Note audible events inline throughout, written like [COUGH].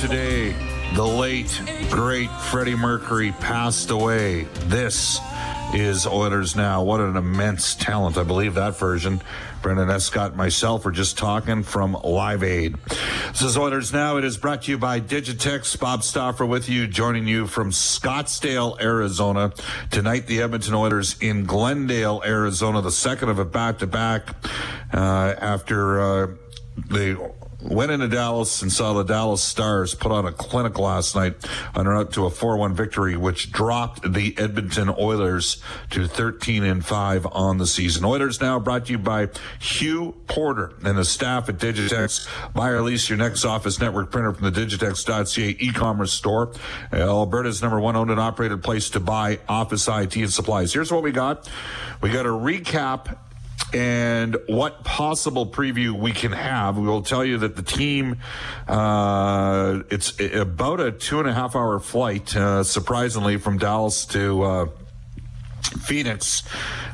Today, the late, great Freddie Mercury passed away. This is Oilers Now. What an immense talent. I believe that version. Brendan Escott and myself are just talking from Live Aid. This is Oilers Now. It is brought to you by Digitex. Bob Stauffer with you, joining you from Scottsdale, Arizona. Tonight, the Edmonton Oilers in Glendale, Arizona, the second of a back to back after uh, they went into Dallas and saw the Dallas Stars put on a clinic last night on route to a 4-1 victory, which dropped the Edmonton Oilers to 13 and 5 on the season. Oilers now brought to you by Hugh Porter and the staff at Digitex. Buy or lease your next office network printer from the Digitex.ca e-commerce store. Alberta's number one owned and operated place to buy office IT and supplies. Here's what we got. We got a recap and what possible preview we can have. We will tell you that the team, uh, it's about a two and a half hour flight, uh, surprisingly, from Dallas to, uh, Phoenix.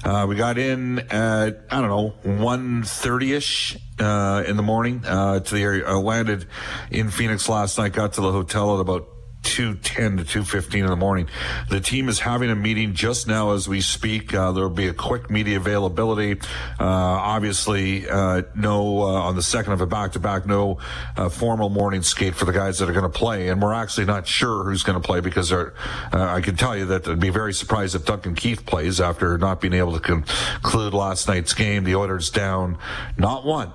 Uh, we got in at I don't know 1.30 ish uh, in the morning uh, to the area. I landed in Phoenix last night. Got to the hotel at about 2.10 to 2.15 in the morning. The team is having a meeting just now as we speak. Uh, there will be a quick media availability. Uh, obviously, uh, no, uh, on the second of a back-to-back, no uh, formal morning skate for the guys that are going to play. And we're actually not sure who's going to play because uh, I can tell you that I'd be very surprised if Duncan Keith plays after not being able to conclude last night's game. The Oilers down not one,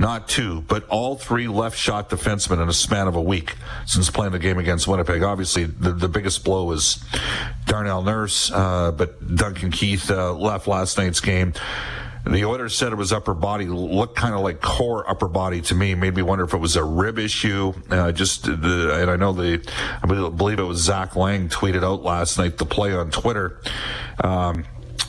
not two, but all three left shot defensemen in a span of a week since playing the game against Winnipeg. Obviously, the, the biggest blow was Darnell Nurse, uh, but Duncan Keith uh, left last night's game. The Oilers said it was upper body, looked kind of like core upper body to me. Made me wonder if it was a rib issue. Uh, just the, and I know the, I believe it was Zach Laing tweeted out last night the play on Twitter. Um,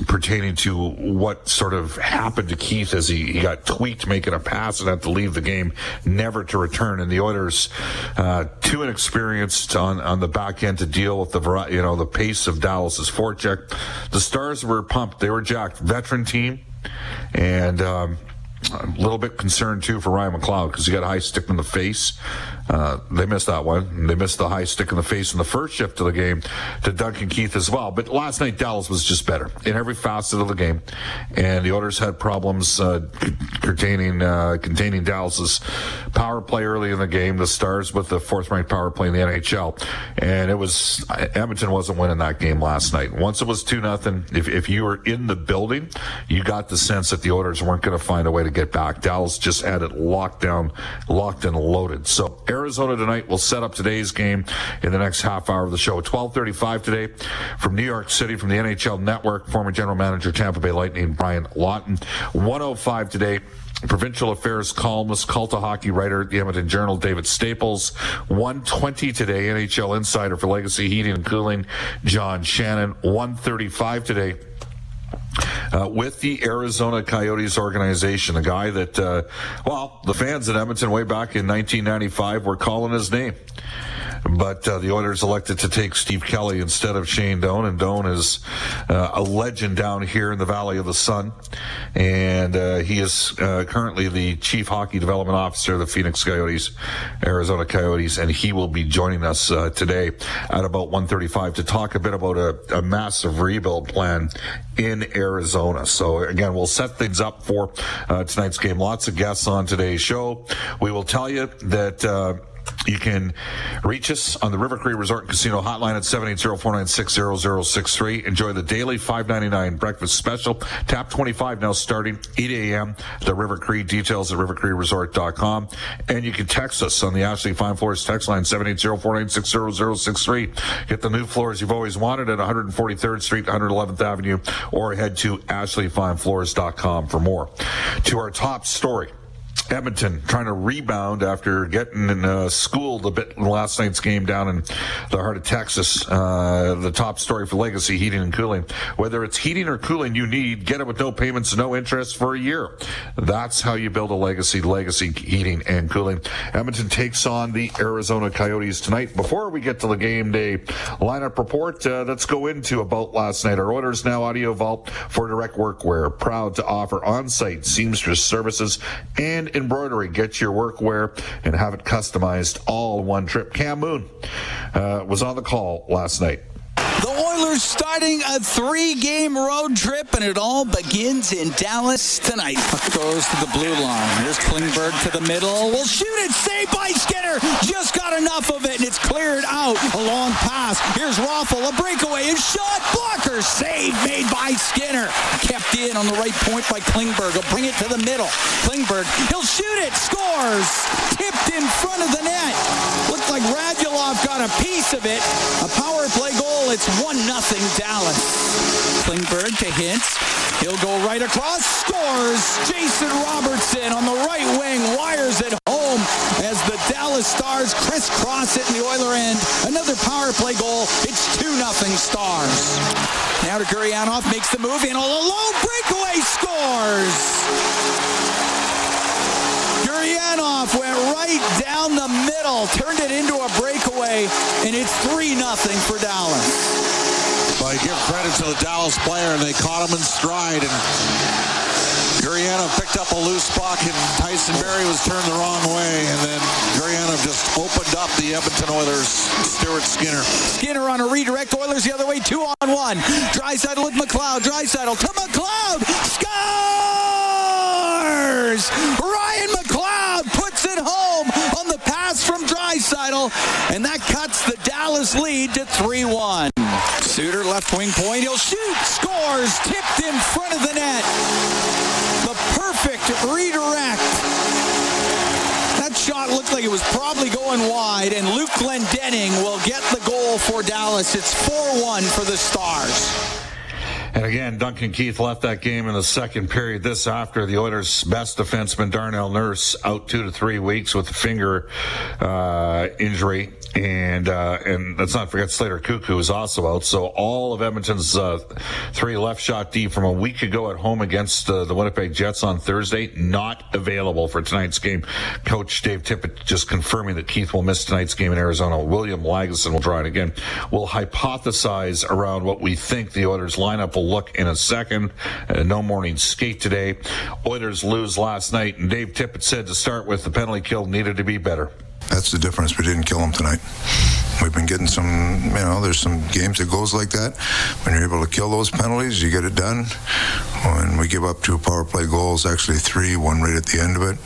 pertaining to what sort of happened to Keith as he, he got tweaked making a pass and had to leave the game, never to return. And the Oilers, uh, too inexperienced on, on the back end to deal with the, you know, the pace of Dallas's forecheck. The Stars were pumped. They were jacked. Veteran team. And, um, a little bit concerned too for Ryan McLeod because he got a high stick in the face. Uh, they missed that one. They missed the high stick in the face in the first shift of the game to Duncan Keith as well. But last night Dallas was just better in every facet of the game, and the Oilers had problems uh, containing uh, containing Dallas's power play early in the game. The Stars with the fourth-ranked power play in the NHL, and it was Edmonton wasn't winning that game last night. Once it was two nothing, if if you were in the building, you got the sense that the Oilers weren't going to find a way to to get back. Dallas just had it locked down, locked and loaded. So Arizona tonight will set up today's game in the next half hour of the show. 12:35 today from New York City from the NHL Network. Former General Manager Tampa Bay Lightning Brian Lawton. 105 today. Provincial Affairs columnist, cult of hockey writer, the Edmonton Journal, David Staples. 120 today, NHL insider for Legacy Heating and Cooling, John Shannon. 135 today. Uh, with the Arizona Coyotes organization, a guy that, uh, well, the fans in Edmonton way back in 1995 were calling his name. But uh, the Oilers elected to take Steve Kelly instead of Shane Doan, and Doan is uh, a legend down here in the Valley of the Sun, and uh, he is uh, currently the Chief Hockey Development Officer of the Phoenix Coyotes, Arizona Coyotes, and he will be joining us uh, today at about 1:35 to talk a bit about a, a massive rebuild plan in Arizona. So again, we'll set things up for uh, tonight's game. Lots of guests on today's show. We will tell you that. Uh, you can reach us on the River Cree Resort and Casino hotline at 780-496-0063. Enjoy the daily $5.99 breakfast special. Tap 25 now starting 8 a.m. The River Cree details at rivercreeresort.com. And you can text us on the Ashley Fine Floors text line 780-496-0063. Get the new floors you've always wanted at 143rd Street, 111th Avenue, or head to ashleyfinefloors.com for more. To our top story. Edmonton trying to rebound after getting uh, schooled a bit in last night's game down in the heart of Texas. Uh, the top story for Legacy Heating and Cooling. Whether it's heating or cooling you need, get it with no payments, no interest for a year. That's how you build a legacy. Legacy Heating and Cooling. Edmonton takes on the Arizona Coyotes tonight. Before we get to the game day lineup report, uh, let's go into about last night. Our orders now Audio Vault for direct workwear. Proud to offer on-site seamstress services and embroidery. Get your workwear and have it customized all one trip. Cam Moon uh, was on the call last night. Oilers starting a three-game road trip, and it all begins in Dallas tonight. Puck goes to the blue line. Here's Klingberg to the middle. Will shoot it. Saved by Skinner. Just got enough of it, and it's cleared out. A long pass. Here's Raffl. A breakaway. A shot. Blocker. Save made by Skinner. Kept in on the right point by Klingberg. He'll bring it to the middle. Klingberg. He'll shoot it. Scores. Tipped in front of the net. Looked like Radulov got a piece of it. A power play It's 1 nothing Dallas. Klingberg to Hintz. He'll go right across. Scores. Jason Robertson on the right wing. Wires it home as the Dallas Stars crisscross it in the Oiler end. Another power play goal. It's 2 nothing Stars. Now to Gurianov. Makes the move in all alone. Breakaway scores. Gurianov went right down the middle, turned it into a breakaway, and it's 3 nothing for Dallas. But I give credit to the Dallas player, and they caught him in stride. And Gurianov picked up a loose puck, and Tyson Barrie was turned the wrong way. And then Gurianov just opened up the Edmonton Oilers' Stuart Skinner. Skinner on a redirect. Oilers the other way, two on one. Draisaitl with McLeod. Draisaitl to McLeod. Ryan McLeod puts it home on the pass from Draisaitl, and that cuts the Dallas lead to 3-1. Suter left wing point. He'll shoot. Scores. Tipped in front of the net. The perfect redirect. That shot looked like it was probably going wide, and Luke Glendening will get the goal for Dallas. It's 4-1 for the Stars. And again, Duncan Keith left that game in the second period. This after the Oilers' best defenseman Darnell Nurse out two to three weeks with a finger uh, injury, and uh, and let's not forget Slater Koekkoek is also out. So all of Edmonton's uh, three left shot D from a week ago at home against uh, the Winnipeg Jets on Thursday not available for tonight's game. Coach Dave Tippett just confirming that Keith will miss tonight's game in Arizona. William Lagesson will try it again. We'll hypothesize around what we think the Oilers lineup will look in a second. Uh, no morning skate today. Oilers lose last night, and Dave Tippett said to start with the penalty kill needed to be better. That's the difference. We didn't kill them tonight. We've been getting some, you know, there's some games that goes like that. When you're able to kill those penalties, you get it done. When we give up two power play goals, actually three, one right at the end of it.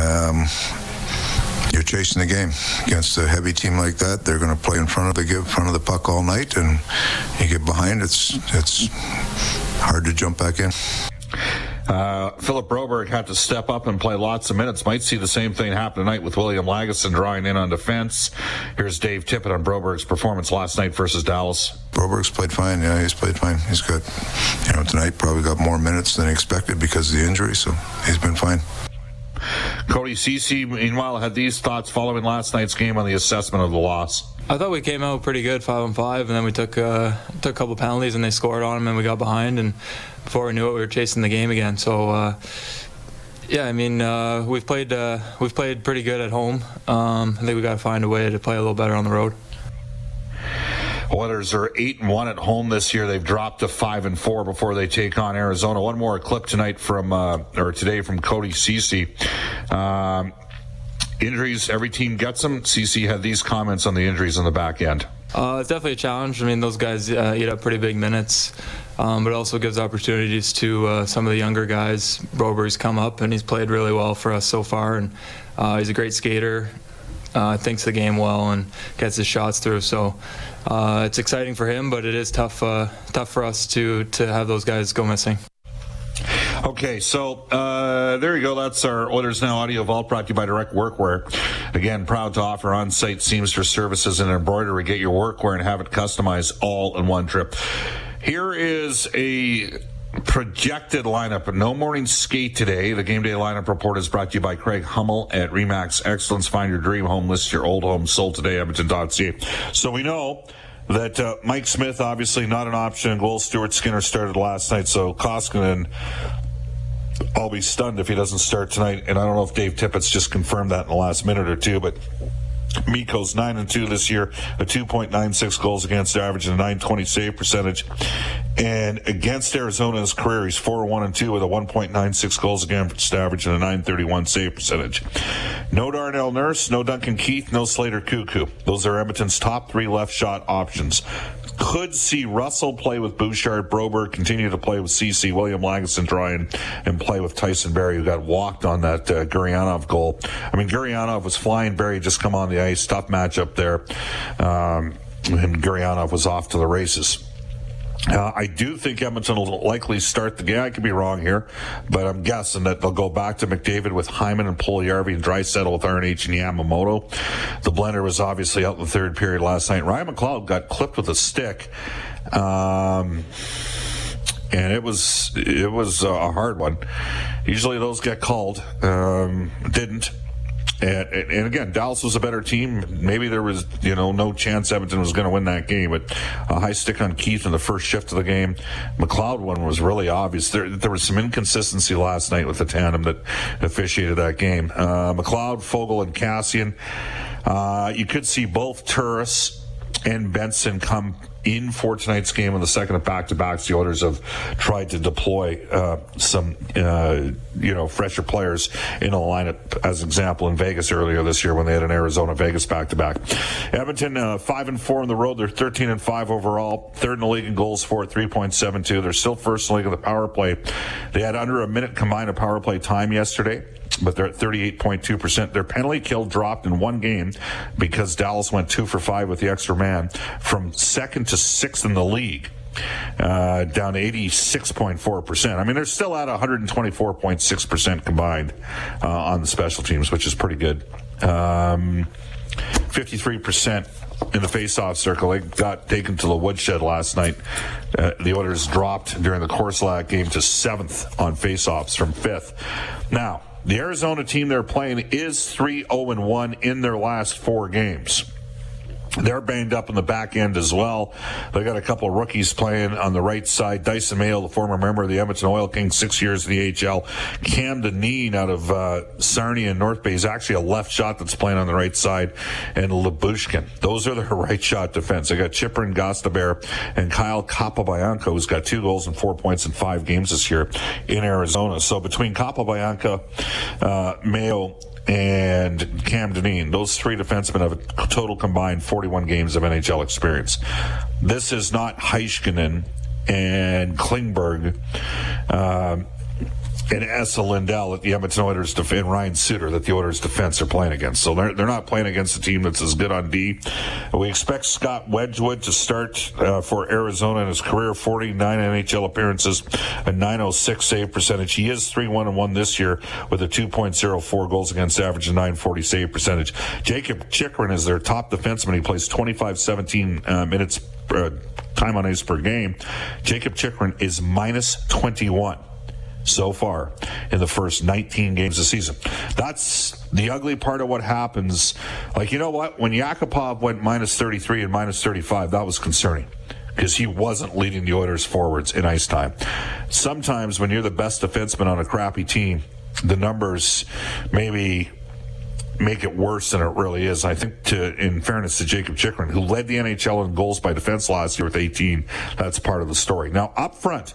Um, you're chasing the game against a heavy team like that. They're going to play in front of the give front of the puck all night, and you get behind. It's it's hard to jump back in. Uh, Philip Broberg had to step up and play lots of minutes. Might see the same thing happen tonight with William Lagesson drawing in on defense. Here's Dave Tippett on Broberg's performance last night versus Dallas. Broberg's played fine. Yeah, he's played fine. He's got, you know, tonight probably got more minutes than expected because of the injury, so he's been fine. Cody Ceci, meanwhile, had these thoughts following last night's game on the assessment of the loss. I thought we came out pretty good, five on five, and then we took uh, took a couple penalties and they scored on them, and we got behind, and before we knew it, we were chasing the game again. So. Uh, yeah, I mean uh, we've played uh, we've played pretty good at home. Um, I think we got to find a way to play a little better on the road. Oilers are eight and one at home this year. They've dropped to five and four before they take on Arizona. One more clip tonight from uh, or today from Cody Ceci. Um, injuries, every team gets them. Ceci had these comments on the injuries on the back end. Uh, it's definitely a challenge. I mean, those guys uh, eat up pretty big minutes, um, but it also gives opportunities to uh, some of the younger guys. Broberg's come up and he's played really well for us so far, and uh, he's a great skater. Uh, thinks the game well and gets his shots through. So uh, it's exciting for him, but it is tough uh, tough for us to to have those guys go missing. Okay, so uh, there you go. That's our Oilers Now audio vault brought to you by Direct Workwear. Again, proud to offer on-site seamstress services and embroidery. Get your workwear and have it customized all in one trip. Here is a projected lineup. No morning skate today. The game day lineup report is brought to you by Craig Hummel at Remax Excellence. Find your dream home. List your old home sold today. Edmonton.ca. So we know that uh, Mike Smith obviously not an option. Goal Stuart Skinner started last night, so Koskinen. I'll be stunned if he doesn't start tonight. And I don't know if Dave Tippett's just confirmed that in the last minute or two, but Mikko's nine and two this year, a 2.96 goals against average and a 920 save percentage. And against Arizona in his career, he's four one and two with a 1.96 goals against average and a 931 save percentage. No Darnell Nurse, no Duncan Keith, no Slater Koekkoek. Those are Edmonton's top three left shot options. Could see Russell play with Bouchard, Broberg, continue to play with Ceci, William Lagesson try and, and play with Tyson Barrie, who got walked on that uh, Guryanov goal. I mean, Guryanov was flying, Barrie just come on the ice, tough matchup there. Um, and Guryanov was off to the races. Uh, I do think Edmonton will likely start the game. I could be wrong here, but I'm guessing that they'll go back to McDavid with Hyman and Puljujärvi and Draisaitl with RNH and Yamamoto. The blender was obviously out in the third period last night. Ryan McLeod got clipped with a stick. Um, and it was it was a hard one. Usually those get called. Um, didn't. And, and, again, Dallas was a better team. Maybe there was, you know, no chance Edmonton was going to win that game, but a high stick on Keith in the first shift of the game. McLeod one was really obvious. There, there was some inconsistency last night with the tandem that officiated that game. Uh, McLeod, Foegele, and Kassian. Uh, you could see both Turris and Benson come in for tonight's game in the second of back-to-backs. The Oilers have tried to deploy uh, some, uh, you know, fresher players in a lineup. As example, in Vegas earlier this year when they had an Arizona-Vegas back-to-back. Edmonton uh, five and four on the road. They're thirteen and five overall. Third in the league in goals for three point seven two. They're still first in the league in the power play. They had under a minute combined of power play time yesterday but they're at 38.2%. Their penalty kill dropped in one game because Dallas went two for five with the extra man from second to sixth in the league. Uh, down 86.4%. I mean, they're still at 124.6% combined uh, on the special teams, which is pretty good. Um, 53% in the face-off circle. They got taken to the woodshed last night. Uh, the Oilers dropped during the Corslack game to seventh on face-offs from fifth. Now, the Arizona team they're playing is 3 0 1 in their last four games. They're banged up in the back end as well. They got a couple of rookies playing on the right side. Dysin Mayo, the former member of the Edmonton Oil Kings, six years in the AHL. Cam Dineen out of uh, Sarnia and North Bay is actually a left shot that's playing on the right side. And Lyubushkin. Those are their [LAUGHS] right shot defense. They got Chipper and Gostisbehere and Kyle Capobianco, who's got two goals and four points in five games this year in Arizona. So between Capobianco, uh, Mayo, and Cam Dineen. Those three defensemen have a total combined 41 games of NHL experience. This is not Heiskanen and Klingberg. Um, and Esa Lindell at the Edmonton Oilers def- and Ryan Suter that the Oilers defense are playing against. So they're, they're not playing against a team that's as good on D. We expect Scott Wedgewood to start uh, for Arizona in his career 49 NHL appearances, a 906 save percentage. He is 3 1 and 1 this year with a 2.04 goals against average and 940 save percentage. Jakob Chychrun is their top defenseman. He plays 25 17 uh, minutes uh, time on ice per game. Jakob Chychrun is minus 21 so far in the first 19 games of the season. That's the ugly part of what happens. Like, you know what? When Yakupov went minus 33 and minus 35, that was concerning because he wasn't leading the Oilers forwards in ice time. Sometimes when you're the best defenseman on a crappy team, the numbers maybe make it worse than it really is. I think to, in fairness to Jakob Chychrun, who led the NHL in goals by defense last year with 18, that's part of the story. Now, up front,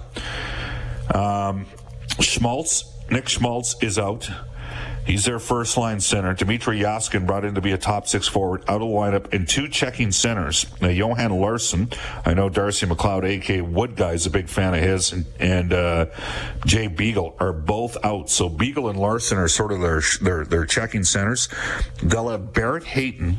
um, Schmaltz, Nick Schmaltz is out. He's their first line center. Dmitrij Jaskin brought in to be a top six forward out of the lineup and two checking centers. Now, Johan Larsson, I know Darcy McLeod, A.K. Wood guy, is a big fan of his, and, and uh, Jay Beagle are both out. So Beagle and Larsson are sort of their their, their checking centers. Have Barrett Hayton,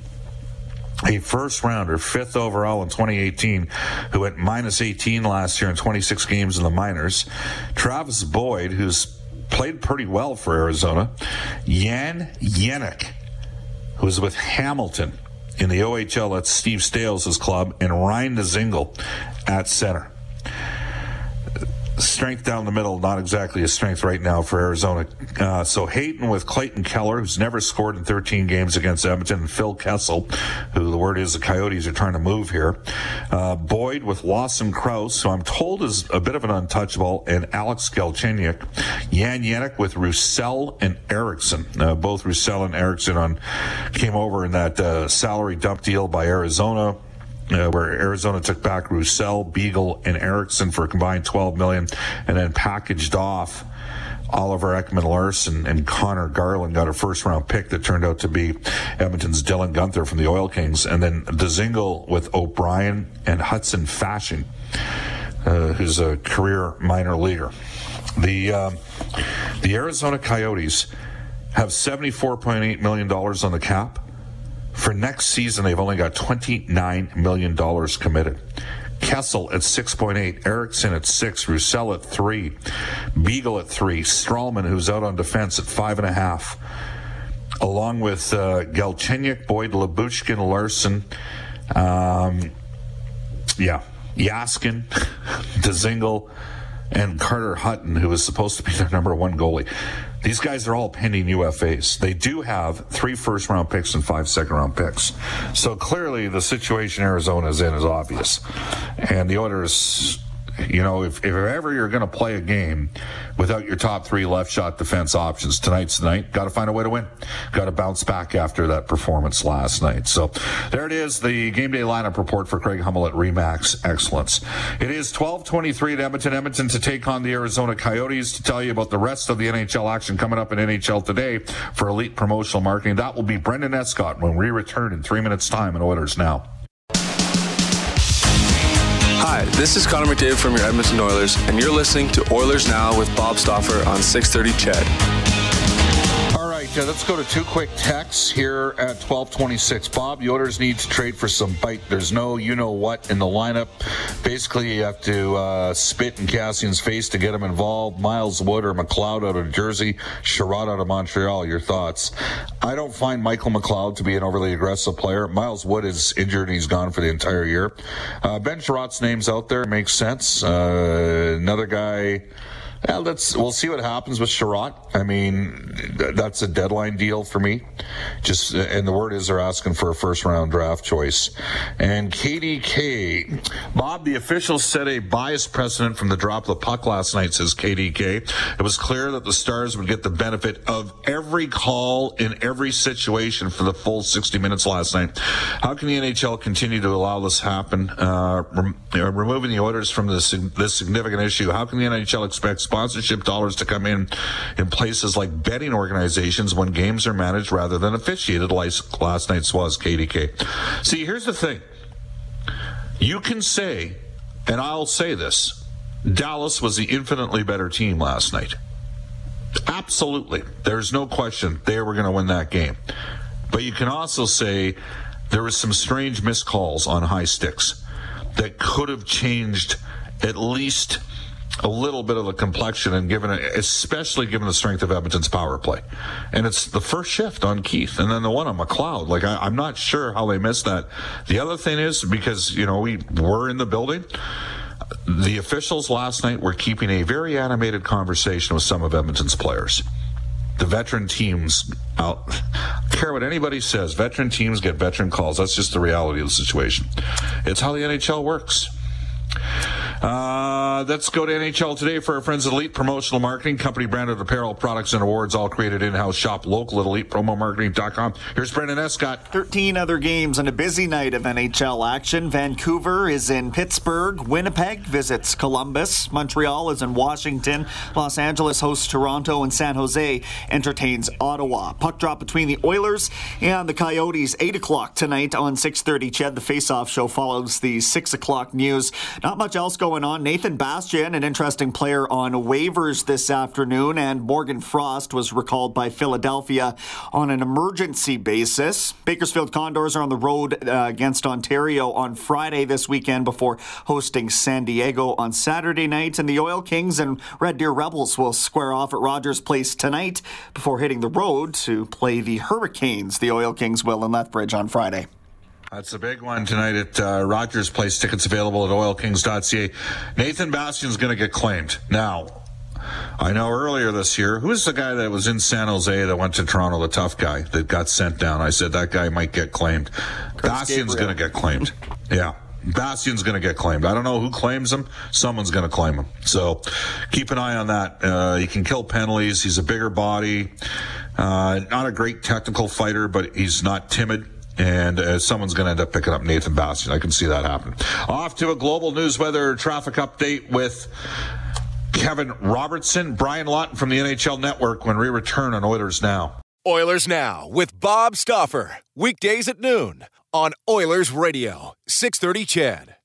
a first rounder, fifth overall in 2018, who went minus 18 last year in 26 games in the minors. Travis Boyd, who's played pretty well for Arizona. Jan Jenik, who's with Hamilton in the OHL at Steve Staios' club, and Ryan Dzingel at center strength down the middle, not exactly a strength right now for Arizona. Uh, so Hayton with Clayton Keller, who's never scored in 13 games against Edmonton, and Phil Kessel, who the word is the Coyotes are trying to move here. Uh, Boyd with Lawson Crouse, who I'm told is a bit of an untouchable, and Alex Galchenyuk. Jan Jenik with Roussel and Eriksson. Uh, both Roussel and Eriksson on came over in that uh, salary dump deal by Arizona uh, where Arizona took back Roussel, Beagle, and Eriksson for a combined 12 million, and then packaged off Oliver Ekman-Larsson and Conor Garland got a first round pick that turned out to be Edmonton's Dylan Guenther from the Oil Kings, and then Dzingel with O'Brien and Hudson Fasching, uh, who's a career minor leaguer. The um, the Arizona Coyotes have 74.8 million dollars on the cap. For next season, they've only got $29 million committed. Kessel at 6.8, Eriksson at 6, Roussel at 3, Beagle at 3, Stralman, who's out on defense, at 5.5, along with uh, Galchenyuk, Boyd, Lyubushkin, Larsson, um, yeah, Jaskin, [LAUGHS] Dzingel, and Carter Hutton, who is supposed to be their number one goalie. These guys are all pending UFAs. They do have three first round picks and five second round picks. So clearly the situation Arizona is in is obvious. And the Oilers, you know, if, if ever you're going to play a game without your top three left shot defense options, tonight's the night. Got to find a way to win. Got to bounce back after that performance last night. So there it is, the game day lineup report for Craig Hummel at Remax Excellence. It is 12:23 at Edmonton, Edmonton to take on the Arizona Coyotes. To tell you about the rest of the NHL action coming up in NHL today for Elite Promotional Marketing, that will be Brendan Escott when we return in three minutes' time in Oilers Now. This is Connor McDavid from your Edmonton Oilers, and you're listening to Oilers Now with Bob Stauffer on 630 Ched. Right, uh, let's go to two quick texts here at 1226. Bob, the Oilers need to trade for some bite. There's no you know what in the lineup. Basically, you have to uh, spit in Kassian's face to get him involved. Miles Wood or McLeod out of Jersey, Chiarot out of Montreal. Your thoughts? I don't find Michael McLeod to be an overly aggressive player. Miles Wood is injured and he's gone for the entire year. Uh, ben Chiarot's name's out there. Makes sense. Uh, another guy. Well, let's we'll see what happens with Chiarot. I mean, that's a deadline deal for me. Just and the word is they're asking for a first round draft choice. And KDK, Bob, the officials set a bias precedent from the drop of the puck last night. Says KDK. It was clear that the Stars would get the benefit of every call in every situation for the full 60 minutes last night. How can the NHL continue to allow this happen? Uh, rem- removing the Oilers from this this significant issue. How can the NHL expect sponsorship dollars to come in in places like betting organizations when games are managed rather than officiated like last night's was KDK. See, here's the thing. You can say, and I'll say this, Dallas was the infinitely better team last night. Absolutely. There's no question they were going to win that game. But you can also say there was some strange miscalls on high sticks that could have changed at least a little bit of the complexion and given it, especially given the strength of Edmonton's power play. And it's the first shift on Keith and then the one on McLeod. Like, I, I'm not sure how they missed that. The other thing is because, you know, we were in the building. The officials last night were keeping a very animated conversation with some of Edmonton's players. The veteran teams out care what anybody says. Veteran teams get veteran calls. That's just the reality of the situation. It's how the NHL works. Uh, let's go to NHL today for our friends at Elite Promotional Marketing, company branded apparel, products, and awards, all created in-house. Shop local at elitepromomarketing.com. Here's Brendan Escott. 13 other games and a busy night of NHL action. Vancouver is in Pittsburgh. Winnipeg visits Columbus. Montreal is in Washington. Los Angeles hosts Toronto, and San Jose entertains Ottawa. Puck drop between the Oilers and the Coyotes, 8 o'clock tonight on 6.30. CHED, the face-off show, follows the 6 o'clock news. Not much else going on. Nathan Bastian, an interesting player on waivers this afternoon, and Morgan Frost was recalled by Philadelphia on an emergency basis. Bakersfield Condors are on the road uh, against Ontario on Friday this weekend before hosting San Diego on Saturday night. And the Oil Kings and Red Deer Rebels will square off at Rogers Place tonight before hitting the road to play the Hurricanes. The Oil Kings will in Lethbridge on Friday. That's a big one tonight at uh, Rogers Place. Tickets available at oilkings.ca. Nathan Bastian's going to get claimed. Now, I know earlier this year, who's the guy that was in San Jose that went to Toronto, the tough guy that got sent down? I said that guy might get claimed. Chris Bastian's going to get claimed. yeah. Bastian's going to get claimed. I don't know who claims him. Someone's going to claim him. So keep an eye on that. Uh, he can kill penalties. He's a bigger body. Uh, not a great technical fighter, but he's not timid and uh, someone's going to end up picking up Nathan Bastian. I can see that happen. Off to a global news weather traffic update with Kevin Robertson, Brian Lawton from the NHL Network when we return on Oilers Now. Oilers Now with Bob Stauffer. Weekdays at noon on Oilers Radio, 630 CHED.